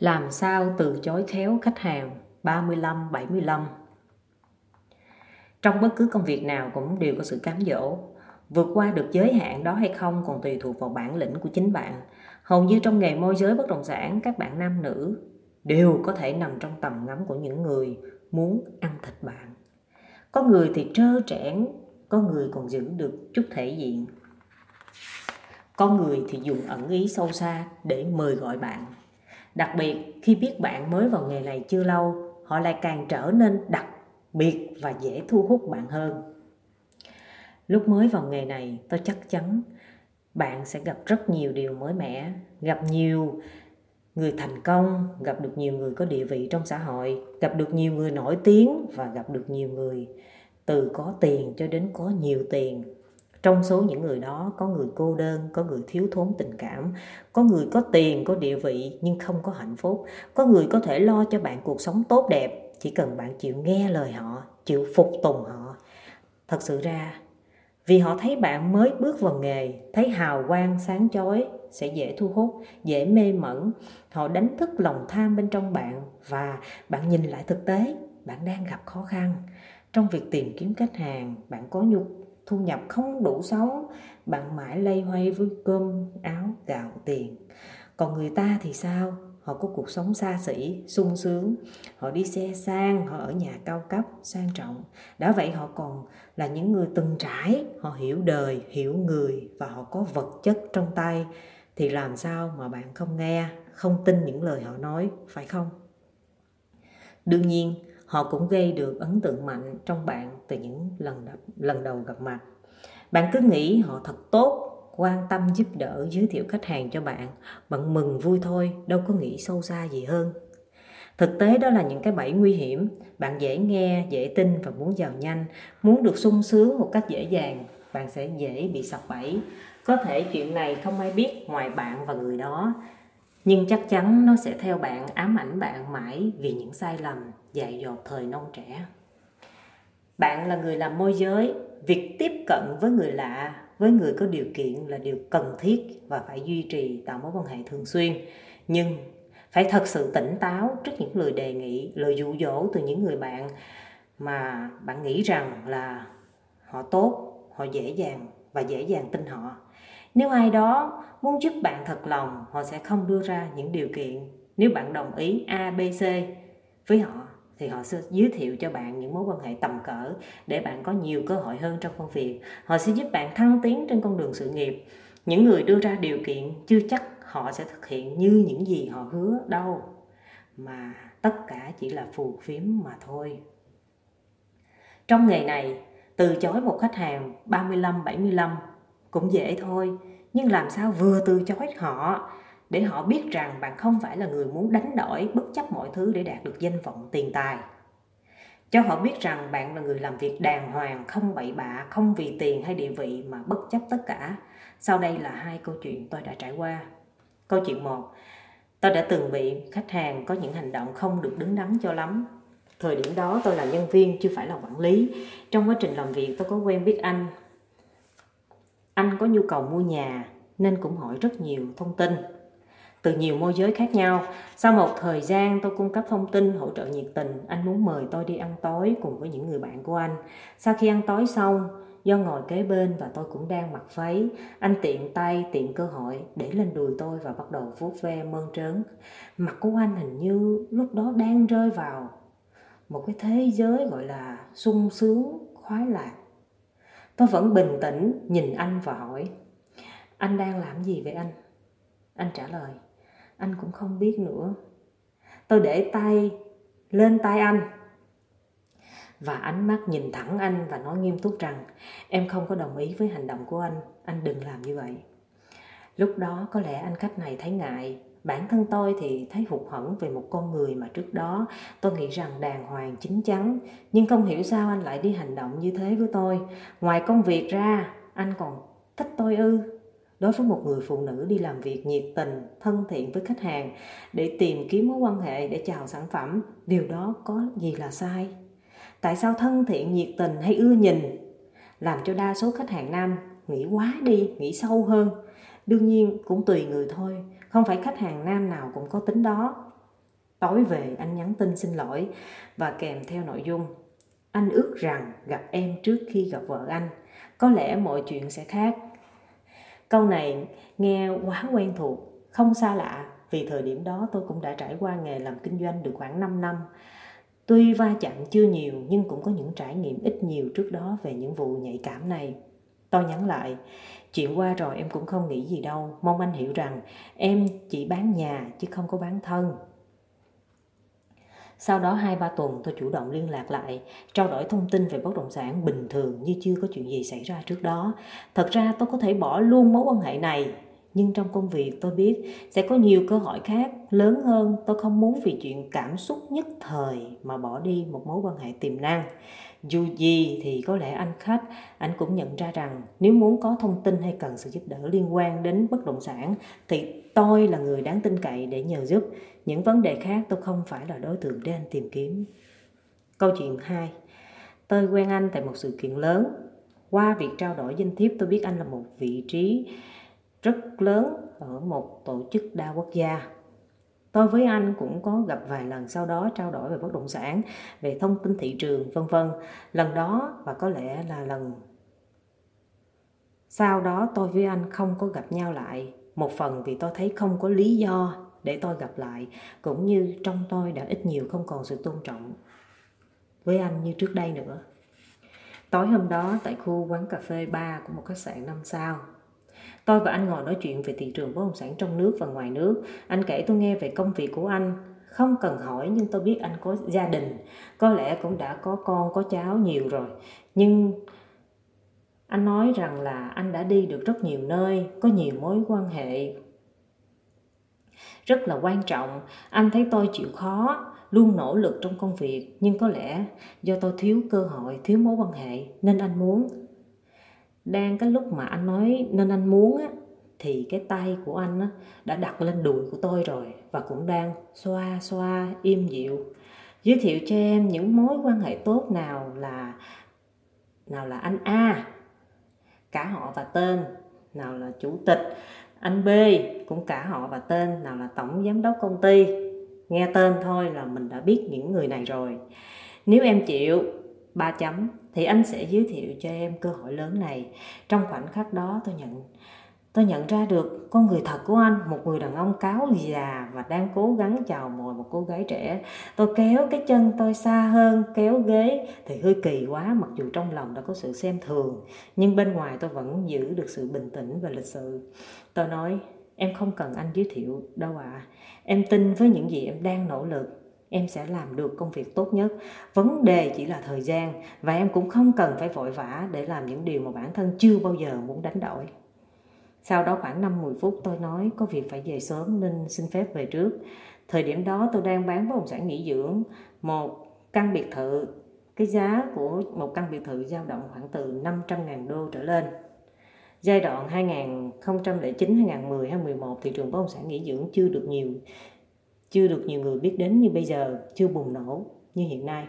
Làm sao từ chối khéo khách hàng 35-75 Trong bất cứ công việc nào cũng đều có sự cám dỗ. Vượt qua được giới hạn đó hay không còn tùy thuộc vào bản lĩnh của chính bạn. Hầu như trong nghề môi giới bất động sản, các bạn nam nữ đều có thể nằm trong tầm ngắm của những người muốn ăn thịt bạn. Có người thì trơ trẽn, có người còn giữ được chút thể diện. Có người thì dùng ẩn ý sâu xa để mời gọi bạn Đặc biệt khi biết bạn mới vào nghề này chưa lâu, họ lại càng trở nên đặc biệt và dễ thu hút bạn hơn. Lúc mới vào nghề này, tôi chắc chắn bạn sẽ gặp rất nhiều điều mới mẻ, gặp nhiều người thành công, gặp được nhiều người có địa vị trong xã hội, gặp được nhiều người nổi tiếng và gặp được nhiều người từ có tiền cho đến có nhiều tiền trong số những người đó, có người cô đơn, có người thiếu thốn tình cảm, có người có tiền, có địa vị nhưng không có hạnh phúc, có người có thể lo cho bạn cuộc sống tốt đẹp, chỉ cần bạn chịu nghe lời họ, chịu phục tùng họ. Thật sự ra, vì họ thấy bạn mới bước vào nghề, thấy hào quang, sáng chói, sẽ dễ thu hút, dễ mê mẩn, họ đánh thức lòng tham bên trong bạn và bạn nhìn lại thực tế, bạn đang gặp khó khăn. Trong việc tìm kiếm khách hàng, bạn có nhu thu nhập không đủ sống bạn mãi lây hoay với cơm, áo, gạo, tiền. Còn người ta thì sao? Họ có cuộc sống xa xỉ, sung sướng. Họ đi xe sang, họ ở nhà cao cấp, sang trọng. Đã vậy họ còn là những người từng trải. Họ hiểu đời, hiểu người và họ có vật chất trong tay. Thì làm sao mà bạn không nghe, không tin những lời họ nói, phải không? Đương nhiên họ cũng gây được ấn tượng mạnh trong bạn từ những lần đập, lần đầu gặp mặt. Bạn cứ nghĩ họ thật tốt quan tâm giúp đỡ giới thiệu khách hàng cho bạn bạn mừng vui thôi đâu có nghĩ sâu xa gì hơn. Thực tế đó là những cái bẫy nguy hiểm bạn dễ nghe dễ tin và muốn giàu nhanh. Muốn được sung sướng một cách dễ dàng bạn sẽ dễ bị sập bẫy. Có thể chuyện này không ai biết ngoài bạn và người đó nhưng chắc chắn nó sẽ theo bạn ám ảnh bạn mãi vì những sai lầm dại dột thời non trẻ. Bạn là người làm môi giới, việc tiếp cận với người lạ, với người có điều kiện là điều cần thiết và phải duy trì, tạo mối quan hệ thường xuyên. Nhưng phải thật sự tỉnh táo trước những lời đề nghị, lời dụ dỗ từ những người bạn mà bạn nghĩ rằng là họ tốt, họ dễ dàng và dễ dàng tin họ. Nếu ai đó muốn giúp bạn thật lòng, họ sẽ không đưa ra những điều kiện. Nếu bạn đồng ý a, b, c với họ thì họ sẽ giới thiệu cho bạn những mối quan hệ tầm cỡ để bạn có nhiều cơ hội hơn trong công việc. Họ sẽ giúp bạn thăng tiến trên con đường sự nghiệp. Những người đưa ra điều kiện chưa chắc họ sẽ thực hiện như những gì họ hứa đâu, mà tất cả chỉ là phù phiếm mà thôi. Trong nghề này, từ chối một khách hàng 35 75 cũng dễ thôi, nhưng làm sao vừa từ chối họ để họ biết rằng bạn không phải là người muốn đánh đổi bất chấp mọi thứ để đạt được danh vọng tiền tài. Cho họ biết rằng bạn là người làm việc đàng hoàng, không bậy bạ, không vì tiền hay địa vị mà bất chấp tất cả. Sau đây là hai câu chuyện tôi đã trải qua. Câu chuyện một, tôi đã từng bị khách hàng có những hành động không được đứng đắn cho lắm. Thời điểm đó tôi là nhân viên, chưa phải là quản lý. Trong quá trình làm việc tôi có quen biết anh. Anh có nhu cầu mua nhà nên cũng hỏi rất nhiều thông tin từ nhiều môi giới khác nhau. Sau một thời gian tôi cung cấp thông tin hỗ trợ nhiệt tình, anh muốn mời tôi đi ăn tối cùng với những người bạn của anh. Sau khi ăn tối xong, do ngồi kế bên và tôi cũng đang mặc váy, anh tiện tay tiện cơ hội để lên đùi tôi và bắt đầu vuốt ve mơn trớn. Mặt của anh hình như lúc đó đang rơi vào một cái thế giới gọi là sung sướng, khoái lạc. Tôi vẫn bình tĩnh nhìn anh và hỏi, anh đang làm gì vậy anh? Anh trả lời, anh cũng không biết nữa. Tôi để tay lên tay anh. Và ánh mắt nhìn thẳng anh và nói nghiêm túc rằng, em không có đồng ý với hành động của anh. Anh đừng làm như vậy. Lúc đó có lẽ anh khách này thấy ngại. Bản thân tôi thì thấy hụt hẫng về một con người mà trước đó tôi nghĩ rằng đàng hoàng, chín chắn. Nhưng không hiểu sao anh lại đi hành động như thế với tôi. Ngoài công việc ra, anh còn thích tôi ư? Đối với một người phụ nữ đi làm việc nhiệt tình, thân thiện với khách hàng để tìm kiếm mối quan hệ, để chào sản phẩm, điều đó có gì là sai tại sao thân thiện, nhiệt tình hay ưa nhìn làm cho đa số khách hàng nam nghĩ quá đi, nghĩ sâu hơn đương nhiên cũng tùy người thôi, không phải khách hàng nam nào cũng có tính đó Tối về anh nhắn tin xin lỗi và kèm theo nội dung, Anh ước rằng gặp em trước khi gặp vợ anh. Có lẽ mọi chuyện sẽ khác. Câu này nghe quá quen thuộc, không xa lạ vì thời điểm đó tôi cũng đã trải qua nghề làm kinh doanh được khoảng 5 năm. Tuy va chạm chưa nhiều nhưng cũng có những trải nghiệm ít nhiều trước đó về những vụ nhạy cảm này. Tôi nhắn lại, chuyện qua rồi em cũng không nghĩ gì đâu, mong anh hiểu rằng em chỉ bán nhà chứ không có bán thân. Sau đó 2-3 tuần tôi chủ động liên lạc lại, trao đổi thông tin về bất động sản bình thường như chưa có chuyện gì xảy ra trước đó. Thật ra tôi có thể bỏ luôn mối quan hệ này nhưng trong công việc tôi biết sẽ có nhiều cơ hội khác lớn hơn tôi không muốn vì chuyện cảm xúc nhất thời mà bỏ đi một mối quan hệ tiềm năng dù gì thì có lẽ anh khách anh cũng nhận ra rằng nếu muốn có thông tin hay cần sự giúp đỡ liên quan đến bất động sản thì tôi là người đáng tin cậy để nhờ giúp những vấn đề khác tôi không phải là đối tượng để anh tìm kiếm câu chuyện 2 tôi quen anh tại một sự kiện lớn qua việc trao đổi danh thiếp tôi biết anh là một vị trí rất lớn ở một tổ chức đa quốc gia. Tôi với anh cũng có gặp vài lần sau đó trao đổi về bất động sản, về thông tin thị trường, vân vân. Lần đó và có lẽ là lần sau đó tôi với anh không có gặp nhau lại. Một phần vì tôi thấy không có lý do để tôi gặp lại, cũng như trong tôi đã ít nhiều không còn sự tôn trọng với anh như trước đây nữa. Tối hôm đó tại khu quán cà phê ba của một khách sạn năm sao, Tôi và anh ngồi nói chuyện về thị trường bất động sản trong nước và ngoài nước. Anh kể tôi nghe về công việc của anh. Không cần hỏi nhưng tôi biết anh có gia đình. Có lẽ cũng đã có con, có cháu nhiều rồi. Nhưng anh nói rằng là anh đã đi được rất nhiều nơi, có nhiều mối quan hệ rất là quan trọng. Anh thấy tôi chịu khó, luôn nỗ lực trong công việc nhưng có lẽ do tôi thiếu cơ hội thiếu mối quan hệ nên anh muốn đang cái lúc mà anh nói nên anh muốn á thì cái tay của anh á, đã đặt lên đùi của tôi rồi và cũng đang xoa xoa im dịu giới thiệu cho em những mối quan hệ tốt nào là nào là anh A cả họ và tên nào là chủ tịch anh B, cũng cả họ và tên nào là tổng giám đốc công ty. Nghe tên thôi là mình đã biết những người này rồi. Nếu em chịu, ba chấm, thì anh sẽ giới thiệu cho em cơ hội lớn này. Trong khoảnh khắc đó tôi nhận tôi nhận ra được con người thật của anh, một người đàn ông cáo già và đang cố gắng chào mời một cô gái trẻ. Tôi kéo cái chân tôi xa hơn, kéo ghế thì hơi kỳ quá, mặc dù trong lòng đã có sự xem thường, nhưng bên ngoài tôi vẫn giữ được sự bình tĩnh và lịch sự. Tôi nói, em không cần anh giới thiệu đâu ạ. À. em tin với những gì em đang nỗ lực. Em sẽ làm được công việc tốt nhất. Vấn đề chỉ là thời gian và em cũng không cần phải vội vã để làm những điều mà bản thân chưa bao giờ muốn đánh đổi sau đó khoảng 5-10 phút tôi nói có việc phải về sớm nên xin phép về trước thời điểm đó tôi đang bán bất động sản nghỉ dưỡng một căn biệt thự cái giá của một căn biệt thự dao động khoảng từ 500.000 đô trở lên giai đoạn 2009, 2010, 2011 thị trường bất động sản nghỉ dưỡng chưa được nhiều chưa được nhiều người biết đến như bây giờ, chưa bùng nổ như hiện nay.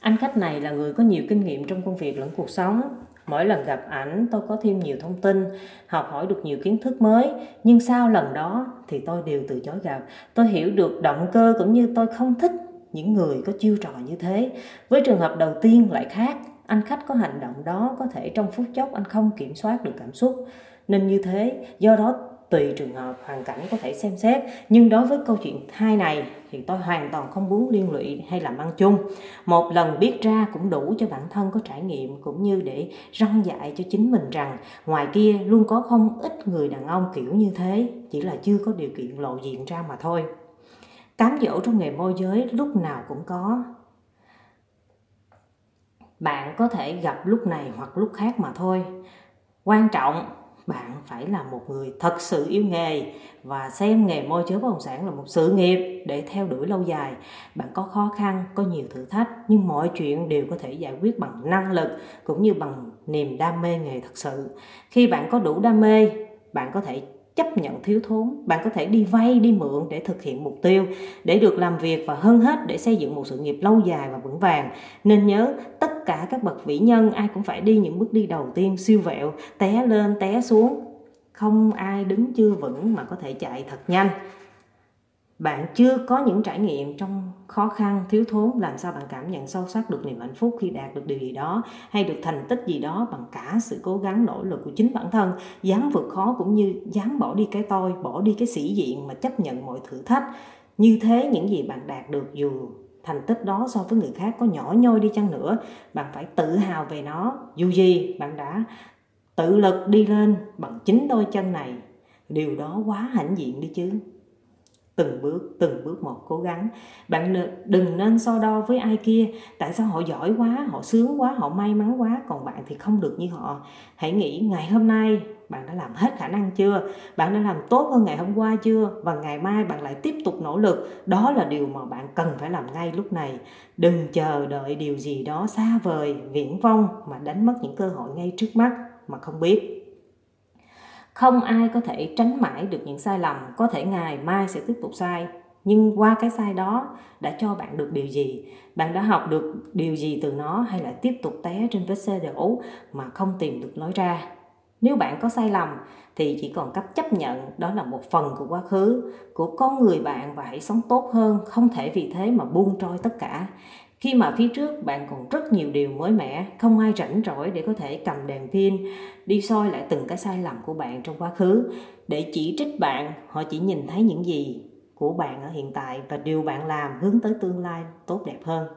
Anh khách này là người có nhiều kinh nghiệm trong công việc lẫn cuộc sống. Mỗi lần gặp ảnh tôi có thêm nhiều thông tin, học hỏi được nhiều kiến thức mới. Nhưng sau lần đó thì tôi đều từ chối gặp. Tôi hiểu được động cơ cũng như tôi không thích những người có chiêu trò như thế. Với trường hợp đầu tiên lại khác, anh khách có hành động đó có thể trong phút chốc anh không kiểm soát được cảm xúc. Nên như thế, do đó tùy trường hợp hoàn cảnh có thể xem xét. Nhưng đối với câu chuyện hai này thì tôi hoàn toàn không muốn liên lụy hay làm ăn chung. Một lần biết ra cũng đủ cho bản thân có trải nghiệm cũng như để răng dạy cho chính mình rằng, ngoài kia luôn có không ít người đàn ông kiểu như thế, chỉ là chưa có điều kiện lộ diện ra mà thôi. Cám dỗ trong nghề môi giới lúc nào cũng có. Bạn có thể gặp lúc này hoặc lúc khác mà thôi. Quan trọng bạn phải là một người thật sự yêu nghề và xem nghề môi giới bất động sản là một sự nghiệp để theo đuổi lâu dài. Bạn có khó khăn, có nhiều thử thách, nhưng mọi chuyện đều có thể giải quyết bằng năng lực cũng như bằng niềm đam mê nghề thật sự. Khi bạn có đủ đam mê, bạn có thể chấp nhận thiếu thốn. Bạn có thể đi vay, đi mượn để thực hiện mục tiêu, để được làm việc và hơn hết để xây dựng một sự nghiệp lâu dài và vững vàng. Nên nhớ, tất cả các bậc vĩ nhân, ai cũng phải đi những bước đi đầu tiên, siêu vẹo, té lên, té xuống. Không ai đứng chưa vững mà có thể chạy thật nhanh bạn chưa có những trải nghiệm trong khó khăn, thiếu thốn, làm sao bạn cảm nhận sâu sắc được niềm hạnh phúc khi đạt được điều gì đó hay được thành tích gì đó bằng cả sự cố gắng, nỗ lực của chính bản thân. Dám vượt khó cũng như dám bỏ đi cái tôi, bỏ đi cái sĩ diện mà chấp nhận mọi thử thách. Như thế những gì bạn đạt được dù thành tích đó so với người khác có nhỏ nhoi đi chăng nữa, bạn phải tự hào về nó. Dù gì, bạn đã tự lực đi lên bằng chính đôi chân này. Điều đó quá hãnh diện đi chứ từng bước từng bước một cố gắng. Bạn đừng nên so đo với ai kia. Tại sao họ giỏi quá, họ sướng quá, họ may mắn quá, còn bạn thì không được như họ. Hãy nghĩ ngày hôm nay bạn đã làm hết khả năng chưa? Bạn đã làm tốt hơn ngày hôm qua chưa? Và ngày mai bạn lại tiếp tục nỗ lực. Đó là điều mà bạn cần phải làm ngay lúc này. Đừng chờ đợi điều gì đó xa vời, viễn vông mà đánh mất những cơ hội ngay trước mắt mà không biết không ai có thể tránh mãi được những sai lầm, có thể ngày mai sẽ tiếp tục sai. Nhưng qua cái sai đó đã cho bạn được điều gì? Bạn đã học được điều gì từ nó hay là tiếp tục té trên vết xe đổ mà không tìm được lối ra? Nếu bạn có sai lầm thì chỉ còn cách chấp nhận đó là một phần của quá khứ. Của con người bạn và hãy sống tốt hơn, không thể vì thế mà buông trôi tất cả khi mà phía trước, bạn còn rất nhiều điều mới mẻ, không ai rảnh rỗi để có thể cầm đèn pin, đi soi lại từng cái sai lầm của bạn trong quá khứ. Để chỉ trích bạn, họ chỉ nhìn thấy những gì của bạn ở hiện tại và điều bạn làm hướng tới tương lai tốt đẹp hơn.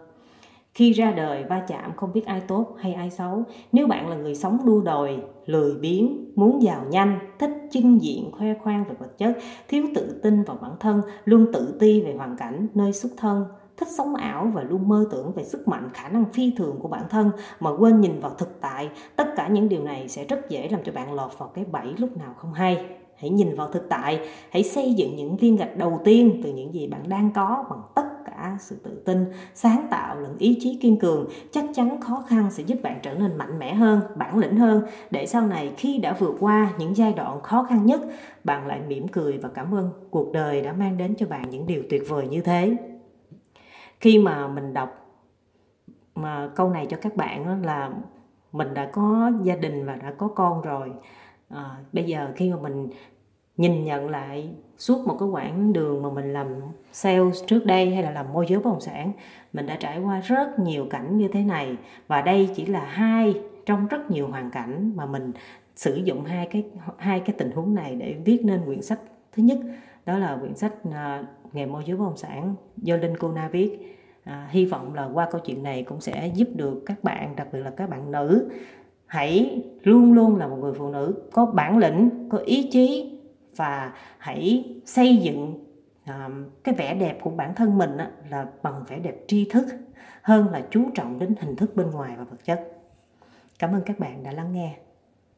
Khi ra đời, va chạm không biết ai tốt hay ai xấu. Nếu bạn là người sống đua đòi, lười biếng, muốn giàu nhanh, thích chưng diện, khoe khoang về vật chất, thiếu tự tin vào bản thân, luôn tự ti về hoàn cảnh, nơi xuất thân thích sống ảo và luôn mơ tưởng về sức mạnh, khả năng phi thường của bản thân mà quên nhìn vào thực tại. Tất cả những điều này sẽ rất dễ làm cho bạn lọt vào cái bẫy lúc nào không hay. Hãy nhìn vào thực tại, hãy xây dựng những viên gạch đầu tiên từ những gì bạn đang có bằng tất cả sự tự tin, sáng tạo lẫn ý chí kiên cường. Chắc chắn khó khăn sẽ giúp bạn trở nên mạnh mẽ hơn, bản lĩnh hơn. Để sau này khi đã vượt qua những giai đoạn khó khăn nhất, bạn lại mỉm cười và cảm ơn cuộc đời đã mang đến cho bạn những điều tuyệt vời như thế khi mà mình đọc mà câu này cho các bạn là mình đã có gia đình và đã có con rồi. À, bây giờ khi mà mình nhìn nhận lại suốt một cái quãng đường mà mình làm sales trước đây hay là làm môi giới bất động sản mình đã trải qua rất nhiều cảnh như thế này. Và đây chỉ là hai trong rất nhiều hoàn cảnh mà mình sử dụng hai cái hai cái tình huống này để viết nên quyển sách thứ nhất đó là quyển sách uh, nghề môi giới bất động sản do Linh Cô Na viết. À, hy vọng là qua câu chuyện này cũng sẽ giúp được các bạn đặc biệt là các bạn nữ hãy luôn luôn là một người phụ nữ có bản lĩnh có ý chí và hãy xây dựng à, cái vẻ đẹp của bản thân mình á, là bằng vẻ đẹp tri thức hơn là chú trọng đến hình thức bên ngoài và vật chất. Cảm ơn các bạn đã lắng nghe.